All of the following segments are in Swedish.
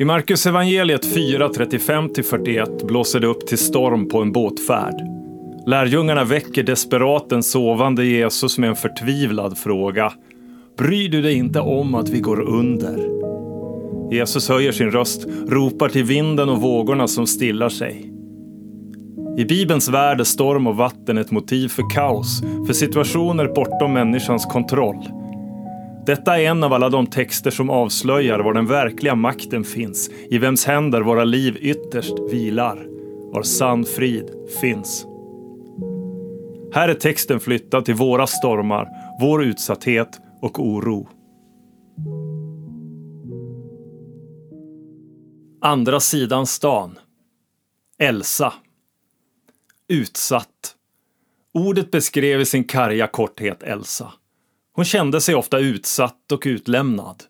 I Markus evangeliet 4, 35-41 blåser det upp till storm på en båtfärd. Lärjungarna väcker desperat den sovande Jesus med en förtvivlad fråga. Bryr du dig inte om att vi går under? Jesus höjer sin röst, ropar till vinden och vågorna som stillar sig. I Bibelns värld är storm och vatten ett motiv för kaos, för situationer bortom människans kontroll. Detta är en av alla de texter som avslöjar var den verkliga makten finns, i vems händer våra liv ytterst vilar, var sann frid finns. Här är texten flyttad till våra stormar, vår utsatthet och oro. Andra sidan stan. Elsa. Utsatt. Ordet beskrev i sin karga korthet Elsa. Hon kände sig ofta utsatt och utlämnad.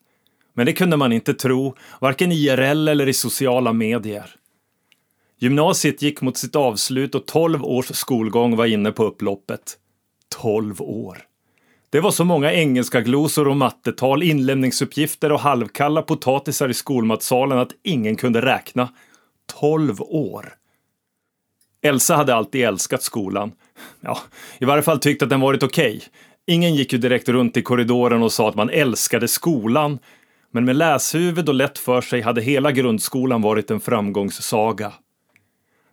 Men det kunde man inte tro, varken IRL eller i sociala medier. Gymnasiet gick mot sitt avslut och 12 års skolgång var inne på upploppet. 12 år. Det var så många engelska glosor och mattetal, inlämningsuppgifter och halvkalla potatisar i skolmatsalen att ingen kunde räkna. 12 år. Elsa hade alltid älskat skolan. Ja, i varje fall tyckt att den varit okej. Okay. Ingen gick ju direkt runt i korridoren och sa att man älskade skolan. Men med läshuvud och lätt för sig hade hela grundskolan varit en framgångssaga.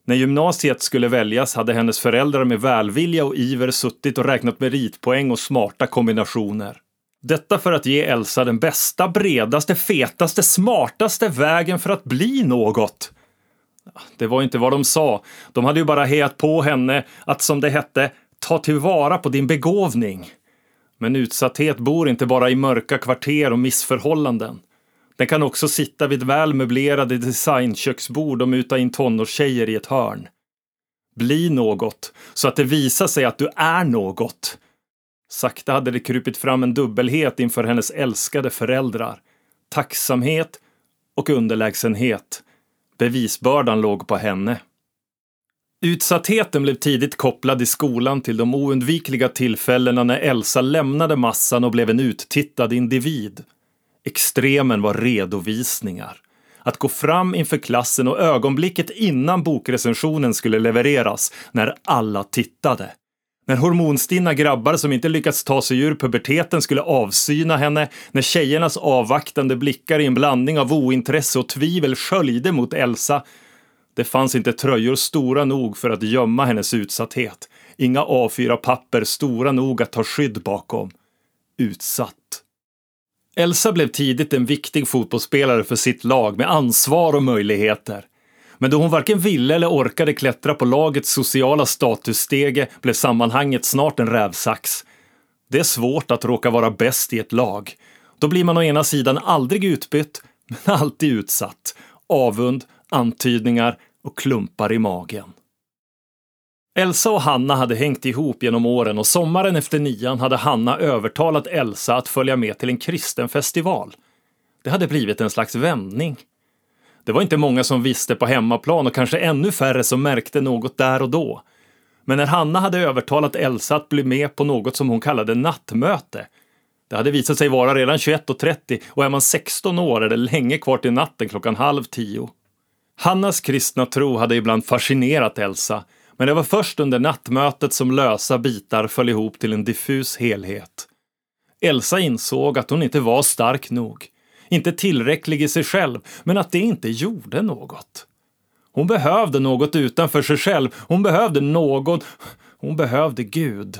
När gymnasiet skulle väljas hade hennes föräldrar med välvilja och iver suttit och räknat meritpoäng och smarta kombinationer. Detta för att ge Elsa den bästa, bredaste, fetaste, smartaste vägen för att bli något. Det var inte vad de sa. De hade ju bara hejat på henne att, som det hette, ta tillvara på din begåvning. Men utsatthet bor inte bara i mörka kvarter och missförhållanden. Den kan också sitta vid väl möblerade designköksbord och muta in tonårstjejer i ett hörn. Bli något, så att det visar sig att du är något. Sakta hade det krupit fram en dubbelhet inför hennes älskade föräldrar. Tacksamhet och underlägsenhet. Bevisbördan låg på henne. Utsattheten blev tidigt kopplad i skolan till de oundvikliga tillfällena när Elsa lämnade massan och blev en uttittad individ. Extremen var redovisningar. Att gå fram inför klassen och ögonblicket innan bokrecensionen skulle levereras, när alla tittade. När hormonstinna grabbar som inte lyckats ta sig ur puberteten skulle avsyna henne, när tjejernas avvaktande blickar i en blandning av ointresse och tvivel sköljde mot Elsa. Det fanns inte tröjor stora nog för att gömma hennes utsatthet. Inga A4-papper stora nog att ta skydd bakom. Utsatt. Elsa blev tidigt en viktig fotbollsspelare för sitt lag med ansvar och möjligheter. Men då hon varken ville eller orkade klättra på lagets sociala statusstege blev sammanhanget snart en rävsax. Det är svårt att råka vara bäst i ett lag. Då blir man å ena sidan aldrig utbytt, men alltid utsatt. Avund, antydningar och klumpar i magen. Elsa och Hanna hade hängt ihop genom åren och sommaren efter nian hade Hanna övertalat Elsa att följa med till en kristen festival. Det hade blivit en slags vändning. Det var inte många som visste på hemmaplan och kanske ännu färre som märkte något där och då. Men när Hanna hade övertalat Elsa att bli med på något som hon kallade nattmöte, det hade visat sig vara redan 21.30 och är man 16 år är det länge kvar till natten klockan halv tio. Hannas kristna tro hade ibland fascinerat Elsa men det var först under nattmötet som lösa bitar föll ihop till en diffus helhet. Elsa insåg att hon inte var stark nog, inte tillräcklig i sig själv, men att det inte gjorde något. Hon behövde något utanför sig själv, hon behövde någon, hon behövde Gud.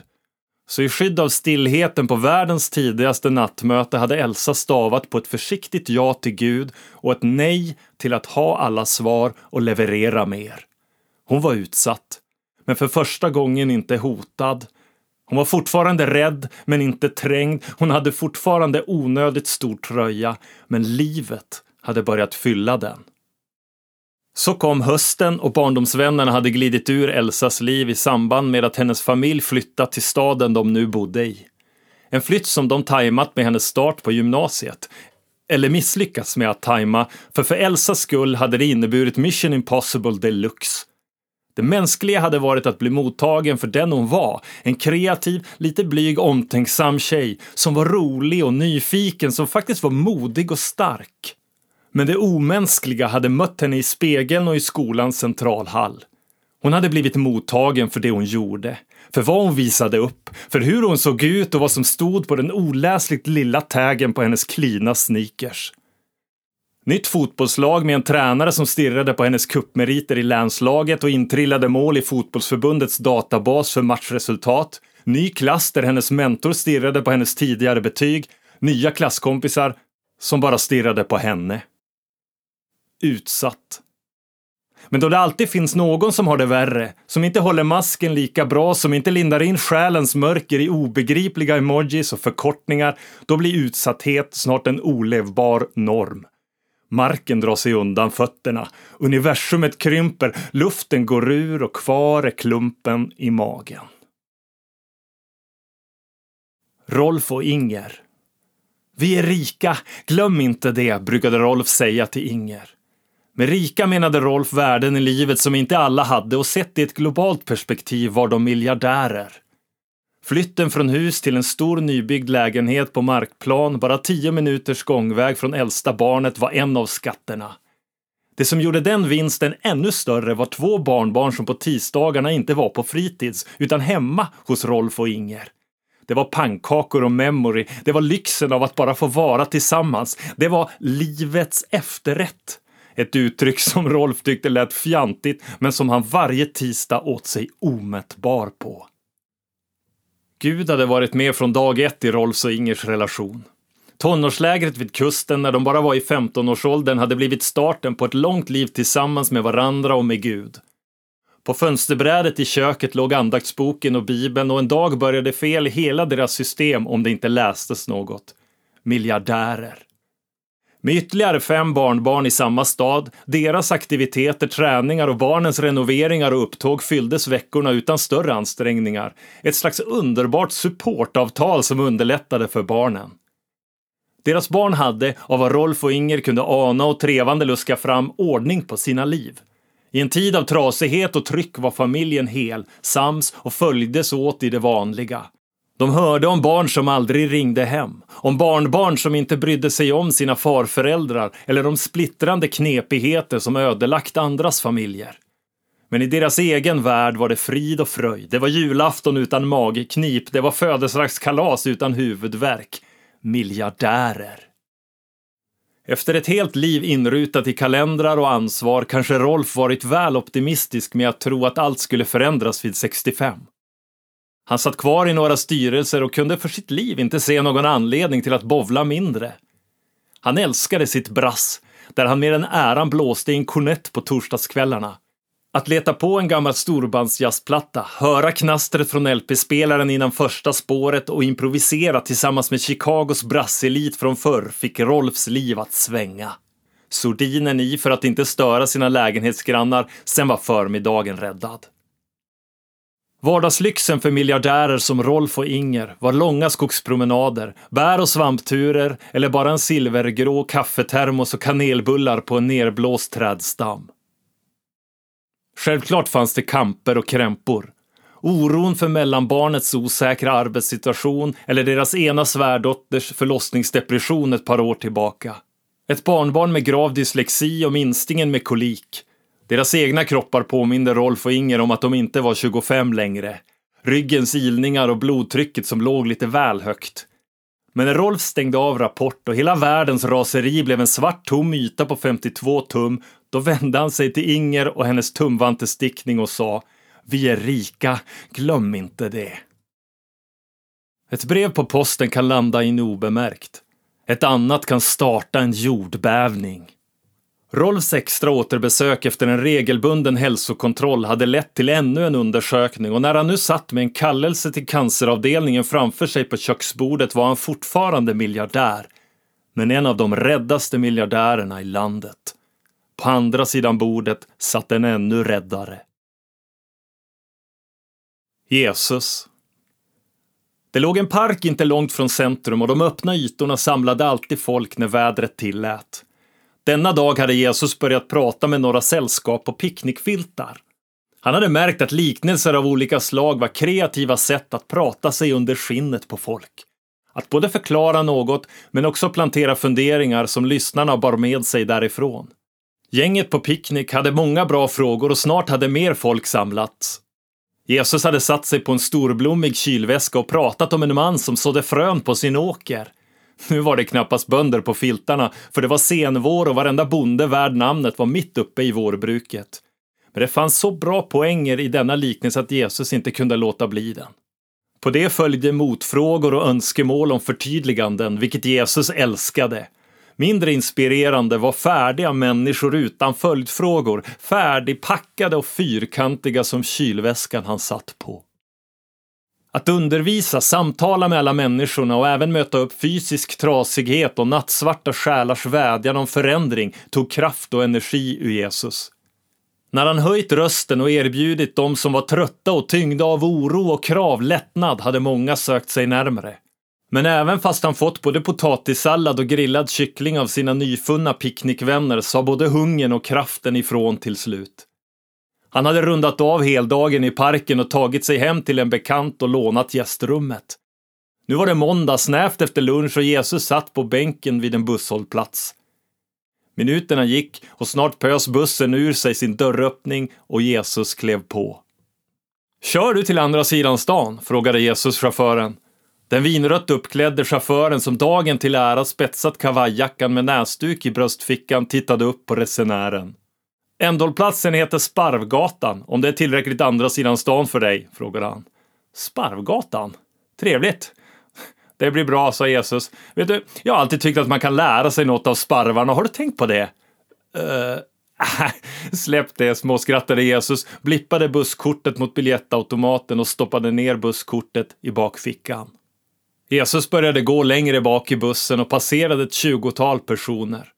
Så i skydd av stillheten på världens tidigaste nattmöte hade Elsa stavat på ett försiktigt ja till Gud och ett nej till att ha alla svar och leverera mer. Hon var utsatt men för första gången inte hotad. Hon var fortfarande rädd, men inte trängd. Hon hade fortfarande onödigt stor tröja, men livet hade börjat fylla den. Så kom hösten och barndomsvännerna hade glidit ur Elsas liv i samband med att hennes familj flyttat till staden de nu bodde i. En flytt som de tajmat med hennes start på gymnasiet. Eller misslyckats med att tajma, för för Elsas skull hade det inneburit mission impossible deluxe. Det mänskliga hade varit att bli mottagen för den hon var. En kreativ, lite blyg, omtänksam tjej som var rolig och nyfiken, som faktiskt var modig och stark. Men det omänskliga hade mött henne i spegeln och i skolans centralhall. Hon hade blivit mottagen för det hon gjorde, för vad hon visade upp, för hur hon såg ut och vad som stod på den oläsligt lilla tägen på hennes klina sneakers. Nytt fotbollslag med en tränare som stirrade på hennes kuppmeriter i länslaget och intrillade mål i fotbollsförbundets databas för matchresultat. Ny klass där hennes mentor stirrade på hennes tidigare betyg. Nya klasskompisar som bara stirrade på henne. Utsatt. Men då det alltid finns någon som har det värre, som inte håller masken lika bra, som inte lindar in själens mörker i obegripliga emojis och förkortningar, då blir utsatthet snart en olevbar norm. Marken drar sig undan fötterna, universumet krymper, luften går ur och kvar är klumpen i magen. Rolf och Inger. Vi är rika, glöm inte det, brukade Rolf säga till Inger. Med rika menade Rolf värden i livet som inte alla hade och sett i ett globalt perspektiv var de miljardärer. Flytten från hus till en stor nybyggd lägenhet på markplan, bara tio minuters gångväg från äldsta barnet, var en av skatterna. Det som gjorde den vinsten ännu större var två barnbarn som på tisdagarna inte var på fritids, utan hemma hos Rolf och Inger. Det var pannkakor och memory, det var lyxen av att bara få vara tillsammans. Det var livets efterrätt. Ett uttryck som Rolf tyckte lät fjantigt, men som han varje tisdag åt sig omättbar på. Gud hade varit med från dag ett i Rolfs och Ingers relation. Tonårslägret vid kusten när de bara var i 15-årsåldern hade blivit starten på ett långt liv tillsammans med varandra och med Gud. På fönsterbrädet i köket låg andaktsboken och bibeln och en dag började fel i hela deras system om det inte lästes något. Miljardärer. Med ytterligare fem barnbarn i samma stad, deras aktiviteter, träningar och barnens renoveringar och upptåg fylldes veckorna utan större ansträngningar. Ett slags underbart supportavtal som underlättade för barnen. Deras barn hade, av vad Rolf och Inger kunde ana och trevande luska fram, ordning på sina liv. I en tid av trasighet och tryck var familjen hel, sams och följdes åt i det vanliga. De hörde om barn som aldrig ringde hem, om barnbarn som inte brydde sig om sina farföräldrar eller om splittrande knepigheter som ödelagt andras familjer. Men i deras egen värld var det frid och fröjd. Det var julafton utan magknip, det var födelsedagskalas utan huvudvärk. Miljardärer. Efter ett helt liv inrutat i kalendrar och ansvar kanske Rolf varit väl optimistisk med att tro att allt skulle förändras vid 65. Han satt kvar i några styrelser och kunde för sitt liv inte se någon anledning till att bovla mindre. Han älskade sitt brass, där han med den äran blåste i en kornett på torsdagskvällarna. Att leta på en gammal storbandsjazzplatta, höra knastret från LP-spelaren innan första spåret och improvisera tillsammans med Chicagos brasselit från förr fick Rolfs liv att svänga. Sordinen i för att inte störa sina lägenhetsgrannar, sen var förmiddagen räddad. Vardagslyxen för miljardärer som Rolf och Inger var långa skogspromenader, bär och svampturer eller bara en silvergrå kaffetermos och kanelbullar på en nerblåst trädstam. Självklart fanns det kamper och krämpor. Oron för mellanbarnets osäkra arbetssituation eller deras ena svärdotters förlossningsdepression ett par år tillbaka. Ett barnbarn med grav dyslexi och minstingen med kolik. Deras egna kroppar påminde Rolf och Inger om att de inte var 25 längre. Ryggens ilningar och blodtrycket som låg lite väl högt. Men när Rolf stängde av Rapport och hela världens raseri blev en svart tom yta på 52 tum, då vände han sig till Inger och hennes tumvantestickning och sa Vi är rika, glöm inte det. Ett brev på posten kan landa in obemärkt. Ett annat kan starta en jordbävning. Rolfs extra återbesök efter en regelbunden hälsokontroll hade lett till ännu en undersökning och när han nu satt med en kallelse till canceravdelningen framför sig på köksbordet var han fortfarande miljardär. Men en av de räddaste miljardärerna i landet. På andra sidan bordet satt en ännu räddare. Jesus. Det låg en park inte långt från centrum och de öppna ytorna samlade alltid folk när vädret tillät. Denna dag hade Jesus börjat prata med några sällskap på picknickfiltar. Han hade märkt att liknelser av olika slag var kreativa sätt att prata sig under skinnet på folk. Att både förklara något, men också plantera funderingar som lyssnarna bar med sig därifrån. Gänget på picknick hade många bra frågor och snart hade mer folk samlats. Jesus hade satt sig på en storblommig kylväska och pratat om en man som sådde frön på sin åker. Nu var det knappast bönder på filtarna, för det var senvår och varenda bonde värd namnet var mitt uppe i vårbruket. Men det fanns så bra poänger i denna liknelse att Jesus inte kunde låta bli den. På det följde motfrågor och önskemål om förtydliganden, vilket Jesus älskade. Mindre inspirerande var färdiga människor utan följdfrågor, färdigpackade och fyrkantiga som kylväskan han satt på. Att undervisa, samtala med alla människorna och även möta upp fysisk trasighet och nattsvarta själars vädjan om förändring tog kraft och energi ur Jesus. När han höjt rösten och erbjudit dem som var trötta och tyngda av oro och krav lättnad hade många sökt sig närmare. Men även fast han fått både potatissallad och grillad kyckling av sina nyfunna picknickvänner sa både hungern och kraften ifrån till slut. Han hade rundat av heldagen i parken och tagit sig hem till en bekant och lånat gästrummet. Nu var det måndag snävt efter lunch och Jesus satt på bänken vid en busshållplats. Minuterna gick och snart pös bussen ur sig sin dörröppning och Jesus klev på. Kör du till andra sidan stan? frågade Jesus chauffören. Den vinrött uppklädde chauffören som dagen till ära spetsat kavajjackan med näsduk i bröstfickan tittade upp på resenären. Ändhållplatsen heter Sparvgatan, om det är tillräckligt andra sidan stan för dig, frågade han. Sparvgatan? Trevligt. Det blir bra, sa Jesus. Vet du, jag har alltid tyckt att man kan lära sig något av sparvarna. Har du tänkt på det? Uh, Släpp det, småskrattade Jesus, blippade busskortet mot biljettautomaten och stoppade ner busskortet i bakfickan. Jesus började gå längre bak i bussen och passerade ett tjugotal personer.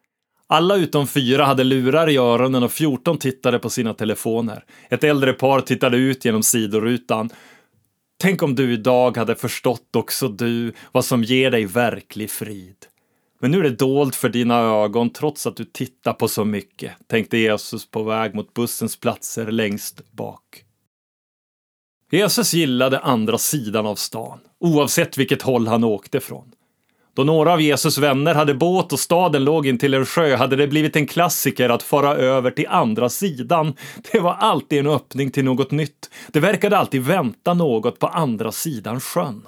Alla utom fyra hade lurar i öronen och 14 tittade på sina telefoner. Ett äldre par tittade ut genom sidorutan. Tänk om du idag hade förstått också du vad som ger dig verklig frid. Men nu är det dolt för dina ögon trots att du tittar på så mycket, tänkte Jesus på väg mot bussens platser längst bak. Jesus gillade andra sidan av stan, oavsett vilket håll han åkte från. Då några av Jesus vänner hade båt och staden låg intill en sjö hade det blivit en klassiker att fara över till andra sidan. Det var alltid en öppning till något nytt. Det verkade alltid vänta något på andra sidan sjön.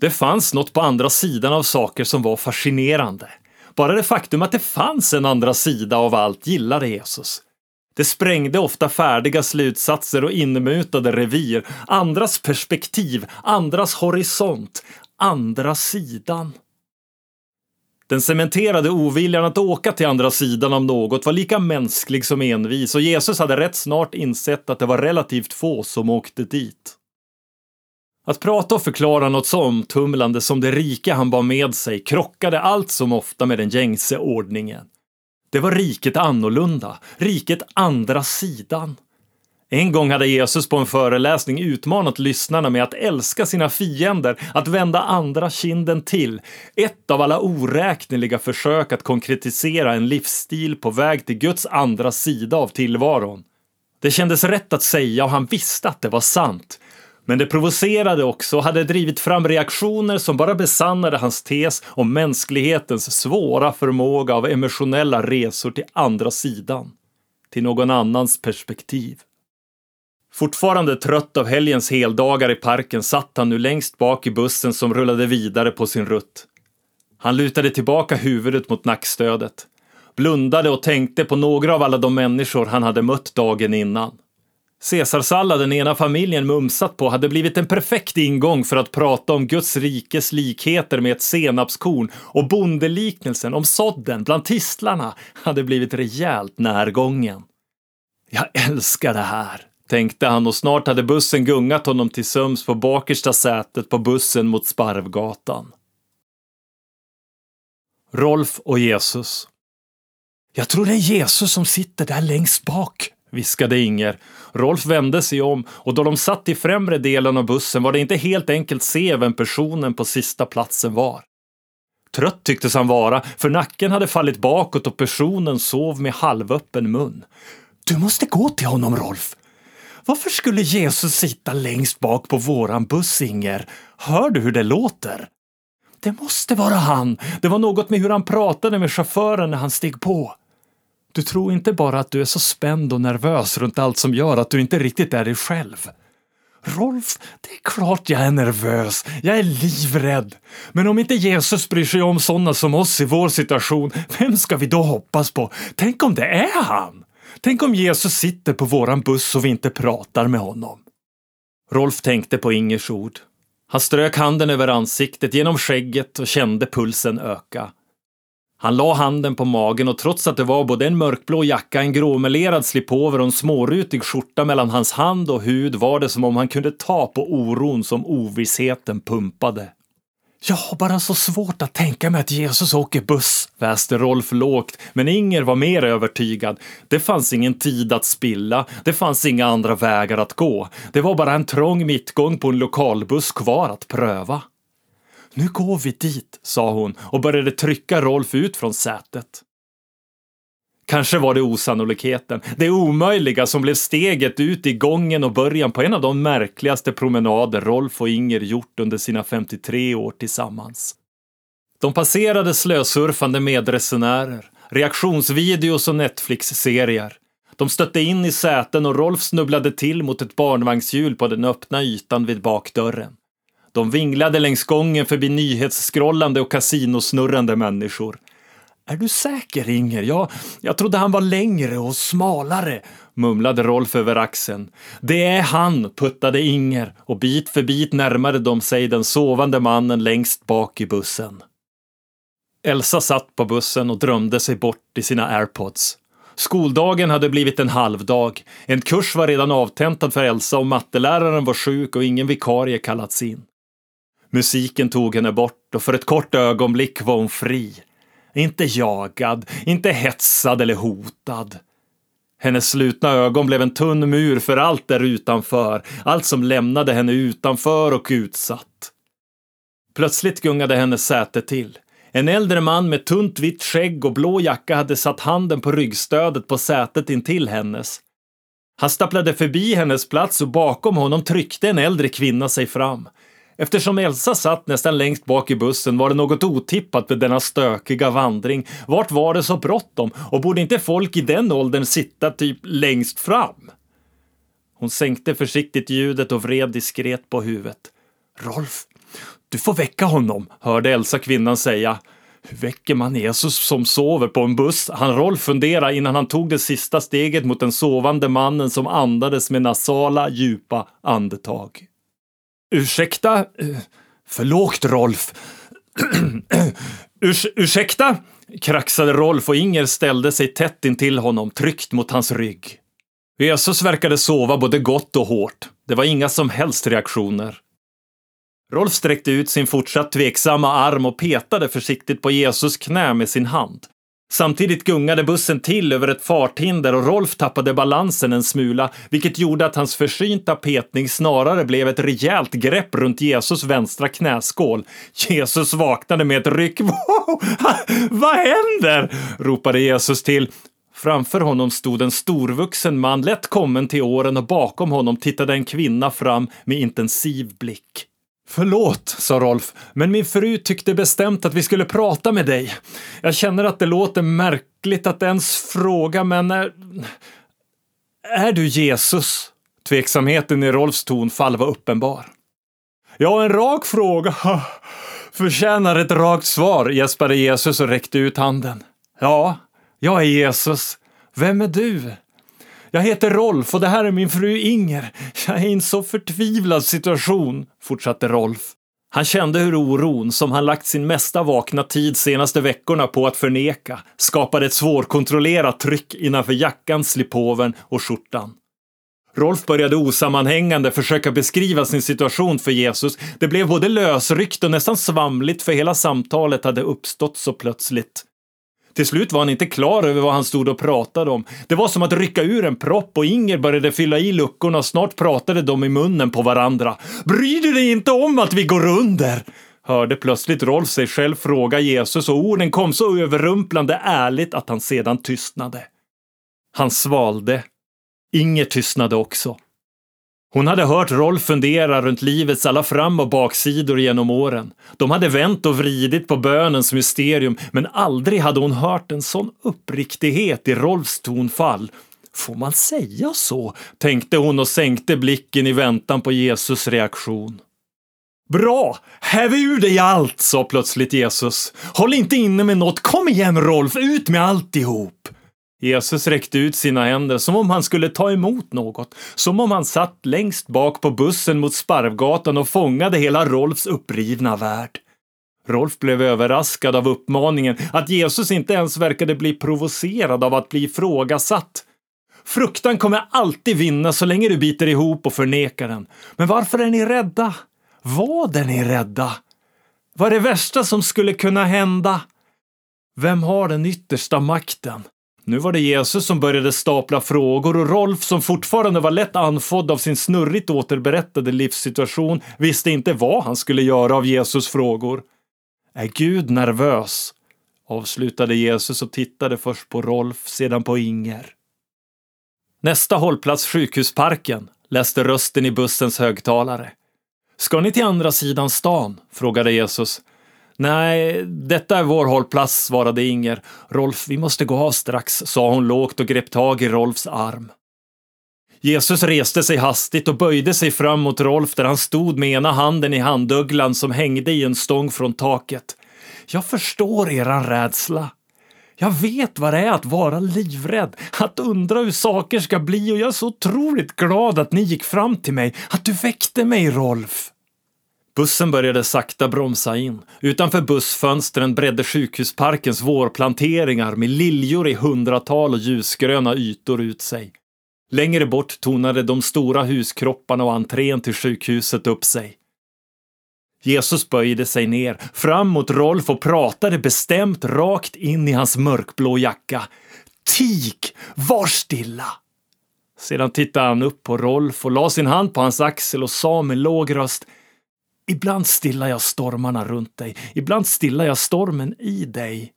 Det fanns något på andra sidan av saker som var fascinerande. Bara det faktum att det fanns en andra sida av allt gillade Jesus. Det sprängde ofta färdiga slutsatser och inmutade revir, andras perspektiv, andras horisont, andra sidan. Den cementerade oviljan att åka till andra sidan av något var lika mänsklig som envis och Jesus hade rätt snart insett att det var relativt få som åkte dit. Att prata och förklara något så omtumlande som det rika han bar med sig krockade allt som ofta med den gängse ordningen. Det var riket annorlunda, riket andra sidan. En gång hade Jesus på en föreläsning utmanat lyssnarna med att älska sina fiender, att vända andra kinden till. Ett av alla oräkneliga försök att konkretisera en livsstil på väg till Guds andra sida av tillvaron. Det kändes rätt att säga och han visste att det var sant. Men det provocerade också och hade drivit fram reaktioner som bara besannade hans tes om mänsklighetens svåra förmåga av emotionella resor till andra sidan. Till någon annans perspektiv. Fortfarande trött av helgens heldagar i parken satt han nu längst bak i bussen som rullade vidare på sin rutt. Han lutade tillbaka huvudet mot nackstödet, blundade och tänkte på några av alla de människor han hade mött dagen innan. Caesarsalladen ena familjen mumsat på hade blivit en perfekt ingång för att prata om Guds rikes likheter med ett senapskorn och bondeliknelsen om sådden bland tistlarna hade blivit rejält närgången. Jag älskar det här, tänkte han och snart hade bussen gungat honom till söms på bakersta sätet på bussen mot Sparvgatan. Rolf och Jesus. Jag tror det är Jesus som sitter där längst bak, viskade Inger. Rolf vände sig om och då de satt i främre delen av bussen var det inte helt enkelt se vem personen på sista platsen var. Trött tycktes han vara, för nacken hade fallit bakåt och personen sov med halvöppen mun. Du måste gå till honom, Rolf, varför skulle Jesus sitta längst bak på våran buss, Inger? Hör du hur det låter? Det måste vara han. Det var något med hur han pratade med chauffören när han steg på. Du tror inte bara att du är så spänd och nervös runt allt som gör att du inte riktigt är dig själv. Rolf, det är klart jag är nervös. Jag är livrädd. Men om inte Jesus bryr sig om sådana som oss i vår situation, vem ska vi då hoppas på? Tänk om det är han? Tänk om Jesus sitter på våran buss och vi inte pratar med honom? Rolf tänkte på Ingers ord. Han strök handen över ansiktet genom skägget och kände pulsen öka. Han la handen på magen och trots att det var både en mörkblå jacka, en gråmelerad slipover och en smårutig skjorta mellan hans hand och hud var det som om han kunde ta på oron som ovissheten pumpade. Jag har bara så svårt att tänka mig att Jesus åker buss, väste Rolf lågt, men Inger var mer övertygad. Det fanns ingen tid att spilla, det fanns inga andra vägar att gå. Det var bara en trång mittgång på en lokalbuss kvar att pröva. Nu går vi dit, sa hon och började trycka Rolf ut från sätet. Kanske var det osannolikheten, det omöjliga som blev steget ut i gången och början på en av de märkligaste promenader Rolf och Inger gjort under sina 53 år tillsammans. De passerade slösurfande medresenärer, reaktionsvideos och Netflix-serier. De stötte in i säten och Rolf snubblade till mot ett barnvagnshjul på den öppna ytan vid bakdörren. De vinglade längs gången förbi nyhetsskrollande och kasinosnurrande människor. Är du säker, Inger? Jag, jag trodde han var längre och smalare, mumlade Rolf över axeln. Det är han, puttade Inger och bit för bit närmade de sig den sovande mannen längst bak i bussen. Elsa satt på bussen och drömde sig bort i sina airpods. Skoldagen hade blivit en halvdag. En kurs var redan avtentad för Elsa och matteläraren var sjuk och ingen vikarie kallats in. Musiken tog henne bort och för ett kort ögonblick var hon fri. Inte jagad, inte hetsad eller hotad. Hennes slutna ögon blev en tunn mur för allt där utanför, allt som lämnade henne utanför och utsatt. Plötsligt gungade hennes säte till. En äldre man med tunt vitt skägg och blå jacka hade satt handen på ryggstödet på sätet intill hennes. Han stapplade förbi hennes plats och bakom honom tryckte en äldre kvinna sig fram. Eftersom Elsa satt nästan längst bak i bussen var det något otippat med denna stökiga vandring. Vart var det så bråttom? Och borde inte folk i den åldern sitta typ längst fram? Hon sänkte försiktigt ljudet och vred diskret på huvudet. Rolf, du får väcka honom, hörde Elsa kvinnan säga. Hur väcker man Jesus som sover på en buss? Han Rolf fundera innan han tog det sista steget mot den sovande mannen som andades med nasala, djupa andetag. Ursäkta? Eh, För lågt, Rolf. Urs ursäkta? kraxade Rolf och Inger ställde sig tätt intill honom, tryckt mot hans rygg. Jesus verkade sova både gott och hårt. Det var inga som helst reaktioner. Rolf sträckte ut sin fortsatt tveksamma arm och petade försiktigt på Jesus knä med sin hand. Samtidigt gungade bussen till över ett farthinder och Rolf tappade balansen en smula, vilket gjorde att hans försynta petning snarare blev ett rejält grepp runt Jesus vänstra knäskål. Jesus vaknade med ett ryck. Wow, vad händer? ropade Jesus till. Framför honom stod en storvuxen man, lätt kommen till åren och bakom honom tittade en kvinna fram med intensiv blick. Förlåt, sa Rolf, men min fru tyckte bestämt att vi skulle prata med dig. Jag känner att det låter märkligt att ens fråga, men är... Är du Jesus? Tveksamheten i Rolfs tonfall var uppenbar. Ja, en rak fråga förtjänar ett rakt svar, gäspade Jesus och räckte ut handen. Ja, jag är Jesus. Vem är du? Jag heter Rolf och det här är min fru Inger. Jag är i en så förtvivlad situation, fortsatte Rolf. Han kände hur oron, som han lagt sin mesta vakna tid senaste veckorna på att förneka, skapade ett svårkontrollerat tryck innanför jackan, slipoven och skjortan. Rolf började osammanhängande försöka beskriva sin situation för Jesus. Det blev både lösryckt och nästan svamligt för hela samtalet hade uppstått så plötsligt. Till slut var han inte klar över vad han stod och pratade om. Det var som att rycka ur en propp och Inger började fylla i luckorna och snart pratade de i munnen på varandra. Bryr du dig inte om att vi går under? Hörde plötsligt Rolf sig själv fråga Jesus och orden kom så överrumplande ärligt att han sedan tystnade. Han svalde. Inger tystnade också. Hon hade hört Rolf fundera runt livets alla fram och baksidor genom åren. De hade vänt och vridit på bönens mysterium, men aldrig hade hon hört en sån uppriktighet i Rolfs tonfall. Får man säga så? tänkte hon och sänkte blicken i väntan på Jesus reaktion. Bra! Häv ur dig allt, sa plötsligt Jesus. Håll inte inne med något. Kom igen Rolf, ut med alltihop! Jesus räckte ut sina händer som om han skulle ta emot något, som om han satt längst bak på bussen mot Sparvgatan och fångade hela Rolfs upprivna värld. Rolf blev överraskad av uppmaningen att Jesus inte ens verkade bli provocerad av att bli ifrågasatt. Fruktan kommer alltid vinna så länge du biter ihop och förnekar den. Men varför är ni rädda? Vad är ni rädda? Vad är det värsta som skulle kunna hända? Vem har den yttersta makten? Nu var det Jesus som började stapla frågor och Rolf, som fortfarande var lätt anfodd av sin snurrigt återberättade livssituation, visste inte vad han skulle göra av Jesus frågor. Är Gud nervös? avslutade Jesus och tittade först på Rolf, sedan på Inger. Nästa hållplats Sjukhusparken, läste rösten i bussens högtalare. Ska ni till andra sidan stan? frågade Jesus. Nej, detta är vår hållplats, svarade Inger. Rolf, vi måste gå av strax, sa hon lågt och grep tag i Rolfs arm. Jesus reste sig hastigt och böjde sig fram mot Rolf där han stod med ena handen i handugglan som hängde i en stång från taket. Jag förstår eran rädsla. Jag vet vad det är att vara livrädd, att undra hur saker ska bli och jag är så otroligt glad att ni gick fram till mig, att du väckte mig, Rolf. Bussen började sakta bromsa in. Utanför bussfönstren bredde sjukhusparkens vårplanteringar med liljor i hundratal och ljusgröna ytor ut sig. Längre bort tonade de stora huskropparna och entrén till sjukhuset upp sig. Jesus böjde sig ner, fram mot Rolf och pratade bestämt rakt in i hans mörkblå jacka. Tik, Var stilla! Sedan tittade han upp på Rolf och la sin hand på hans axel och sa med låg röst Ibland stillar jag stormarna runt dig, ibland stillar jag stormen i dig.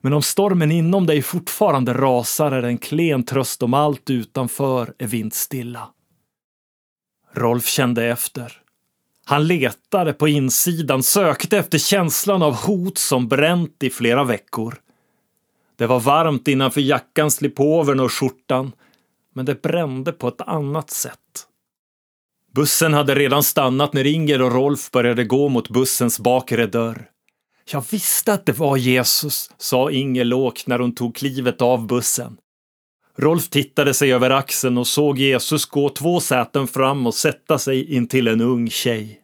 Men om stormen inom dig fortfarande rasar är det en klen tröst om allt utanför är vindstilla. Rolf kände efter. Han letade på insidan, sökte efter känslan av hot som bränt i flera veckor. Det var varmt innanför jackan, slipovern och skjortan, men det brände på ett annat sätt. Bussen hade redan stannat när Inger och Rolf började gå mot bussens bakre dörr. Jag visste att det var Jesus, sa Inger lågt när hon tog klivet av bussen. Rolf tittade sig över axeln och såg Jesus gå två säten fram och sätta sig intill en ung tjej.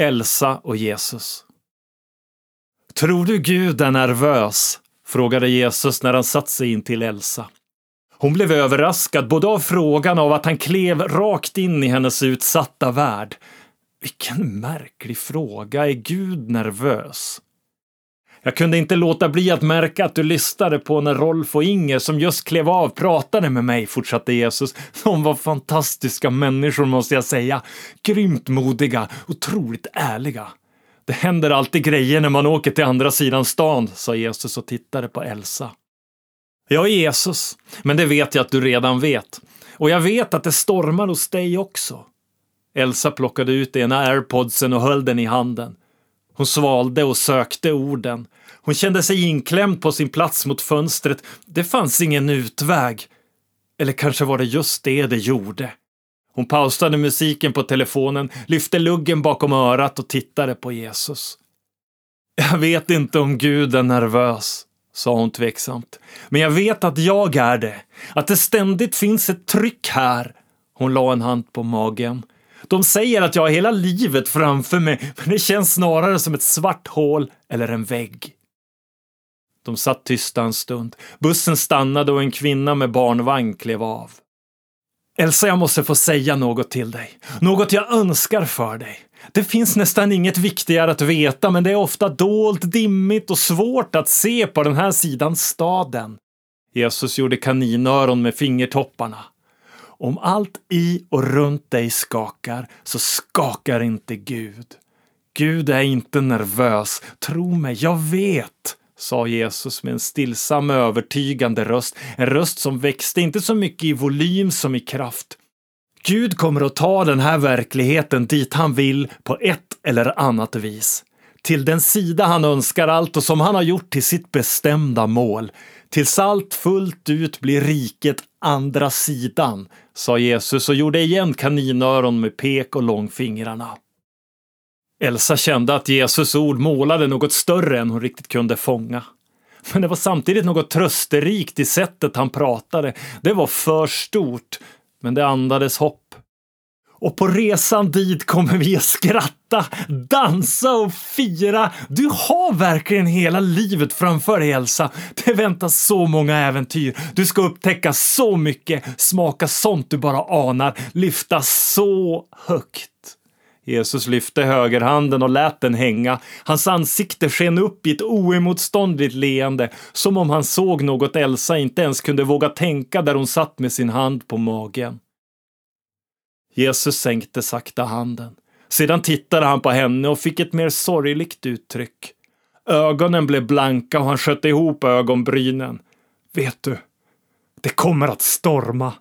Elsa och Jesus. Tror du Gud är nervös? frågade Jesus när han satt sig in till Elsa. Hon blev överraskad både av frågan och av att han klev rakt in i hennes utsatta värld. Vilken märklig fråga. Är Gud nervös? Jag kunde inte låta bli att märka att du lyssnade på när Rolf och Inger som just klev av pratade med mig, fortsatte Jesus. De var fantastiska människor måste jag säga. Grymt modiga, otroligt ärliga. Det händer alltid grejer när man åker till andra sidan stan, sa Jesus och tittade på Elsa. Jag är Jesus, men det vet jag att du redan vet. Och jag vet att det stormar hos dig också. Elsa plockade ut ena airpodsen och höll den i handen. Hon svalde och sökte orden. Hon kände sig inklämd på sin plats mot fönstret. Det fanns ingen utväg. Eller kanske var det just det det gjorde. Hon pausade musiken på telefonen, lyfte luggen bakom örat och tittade på Jesus. Jag vet inte om Gud är nervös, sa hon tveksamt. Men jag vet att jag är det. Att det ständigt finns ett tryck här. Hon la en hand på magen. De säger att jag har hela livet framför mig, men det känns snarare som ett svart hål eller en vägg. De satt tysta en stund. Bussen stannade och en kvinna med barnvagn klev av. Elsa, jag måste få säga något till dig. Något jag önskar för dig. Det finns nästan inget viktigare att veta, men det är ofta dolt, dimmigt och svårt att se på den här sidan staden. Jesus gjorde kaninöron med fingertopparna. Om allt i och runt dig skakar, så skakar inte Gud. Gud är inte nervös. Tro mig, jag vet sa Jesus med en stillsam övertygande röst, en röst som växte inte så mycket i volym som i kraft. Gud kommer att ta den här verkligheten dit han vill på ett eller annat vis. Till den sida han önskar allt och som han har gjort till sitt bestämda mål. Tills allt fullt ut blir riket andra sidan, sa Jesus och gjorde igen kaninöron med pek och långfingrarna. Elsa kände att Jesus ord målade något större än hon riktigt kunde fånga. Men det var samtidigt något trösterikt i sättet han pratade. Det var för stort, men det andades hopp. Och på resan dit kommer vi att skratta, dansa och fira. Du har verkligen hela livet framför dig, Elsa. Det väntar så många äventyr. Du ska upptäcka så mycket, smaka sånt du bara anar, lyfta så högt. Jesus lyfte högerhanden och lät den hänga. Hans ansikte sken upp i ett oemotståndligt leende, som om han såg något Elsa inte ens kunde våga tänka där hon satt med sin hand på magen. Jesus sänkte sakta handen. Sedan tittade han på henne och fick ett mer sorgligt uttryck. Ögonen blev blanka och han sköt ihop ögonbrynen. Vet du, det kommer att storma.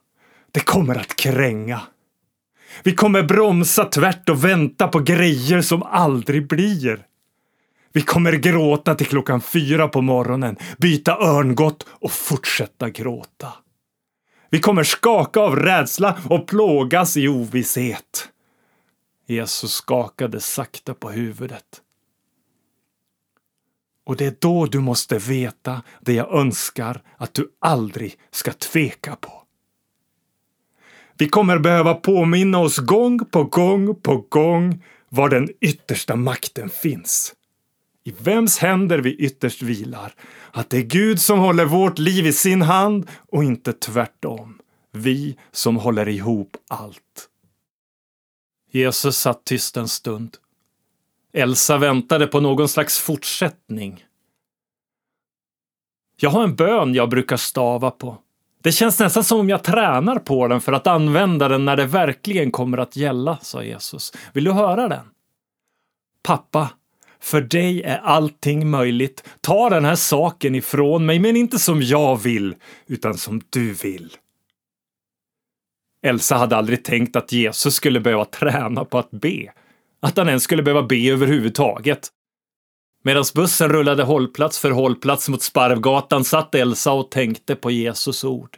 Det kommer att kränga. Vi kommer bromsa tvärt och vänta på grejer som aldrig blir. Vi kommer gråta till klockan fyra på morgonen, byta örngott och fortsätta gråta. Vi kommer skaka av rädsla och plågas i ovisshet. Jesus skakade sakta på huvudet. Och det är då du måste veta det jag önskar att du aldrig ska tveka på. Vi kommer behöva påminna oss gång på gång på gång var den yttersta makten finns. I vems händer vi ytterst vilar. Att det är Gud som håller vårt liv i sin hand och inte tvärtom. Vi som håller ihop allt. Jesus satt tyst en stund. Elsa väntade på någon slags fortsättning. Jag har en bön jag brukar stava på. Det känns nästan som om jag tränar på den för att använda den när det verkligen kommer att gälla, sa Jesus. Vill du höra den? Pappa, för dig är allting möjligt. Ta den här saken ifrån mig, men inte som jag vill, utan som du vill. Elsa hade aldrig tänkt att Jesus skulle behöva träna på att be. Att han ens skulle behöva be överhuvudtaget. Medan bussen rullade hållplats för hållplats mot Sparvgatan satt Elsa och tänkte på Jesus ord.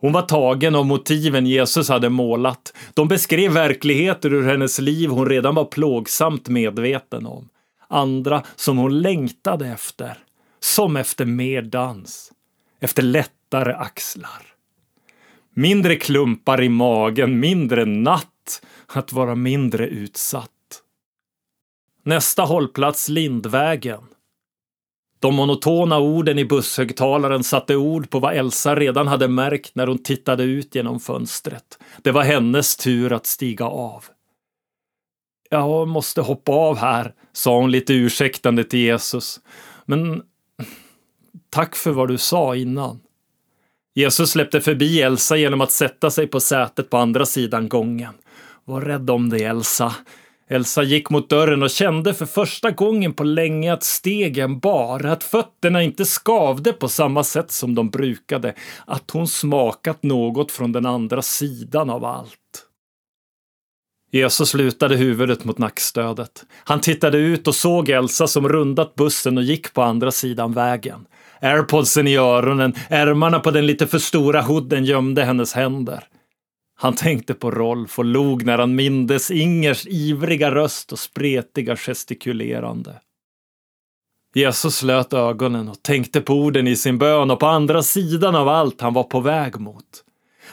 Hon var tagen av motiven Jesus hade målat. De beskrev verkligheter ur hennes liv hon redan var plågsamt medveten om. Andra som hon längtade efter. Som efter mer dans. Efter lättare axlar. Mindre klumpar i magen, mindre natt. Att vara mindre utsatt. Nästa hållplats Lindvägen. De monotona orden i busshögtalaren satte ord på vad Elsa redan hade märkt när hon tittade ut genom fönstret. Det var hennes tur att stiga av. Jag måste hoppa av här, sa hon lite ursäktande till Jesus. Men tack för vad du sa innan. Jesus släppte förbi Elsa genom att sätta sig på sätet på andra sidan gången. Var rädd om dig, Elsa. Elsa gick mot dörren och kände för första gången på länge att stegen bar, att fötterna inte skavde på samma sätt som de brukade, att hon smakat något från den andra sidan av allt. Jesus lutade huvudet mot nackstödet. Han tittade ut och såg Elsa som rundat bussen och gick på andra sidan vägen. Airpodsen i öronen, ärmarna på den lite för stora hooden gömde hennes händer. Han tänkte på Rolf och log när han mindes Ingers ivriga röst och spretiga gestikulerande. Jesus slöt ögonen och tänkte på orden i sin bön och på andra sidan av allt han var på väg mot.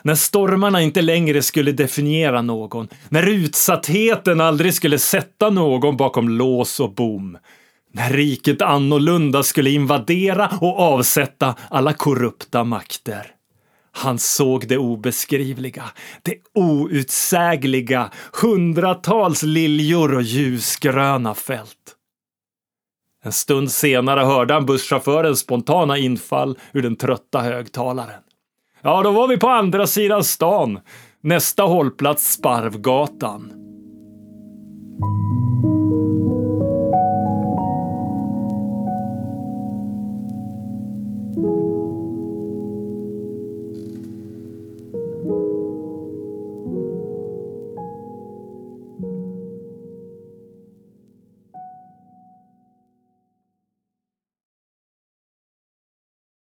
När stormarna inte längre skulle definiera någon, när utsattheten aldrig skulle sätta någon bakom lås och bom, när riket annorlunda skulle invadera och avsätta alla korrupta makter. Han såg det obeskrivliga, det outsägliga, hundratals liljor och ljusgröna fält. En stund senare hörde han busschaufförens spontana infall ur den trötta högtalaren. Ja, då var vi på andra sidan stan. Nästa hållplats Sparvgatan.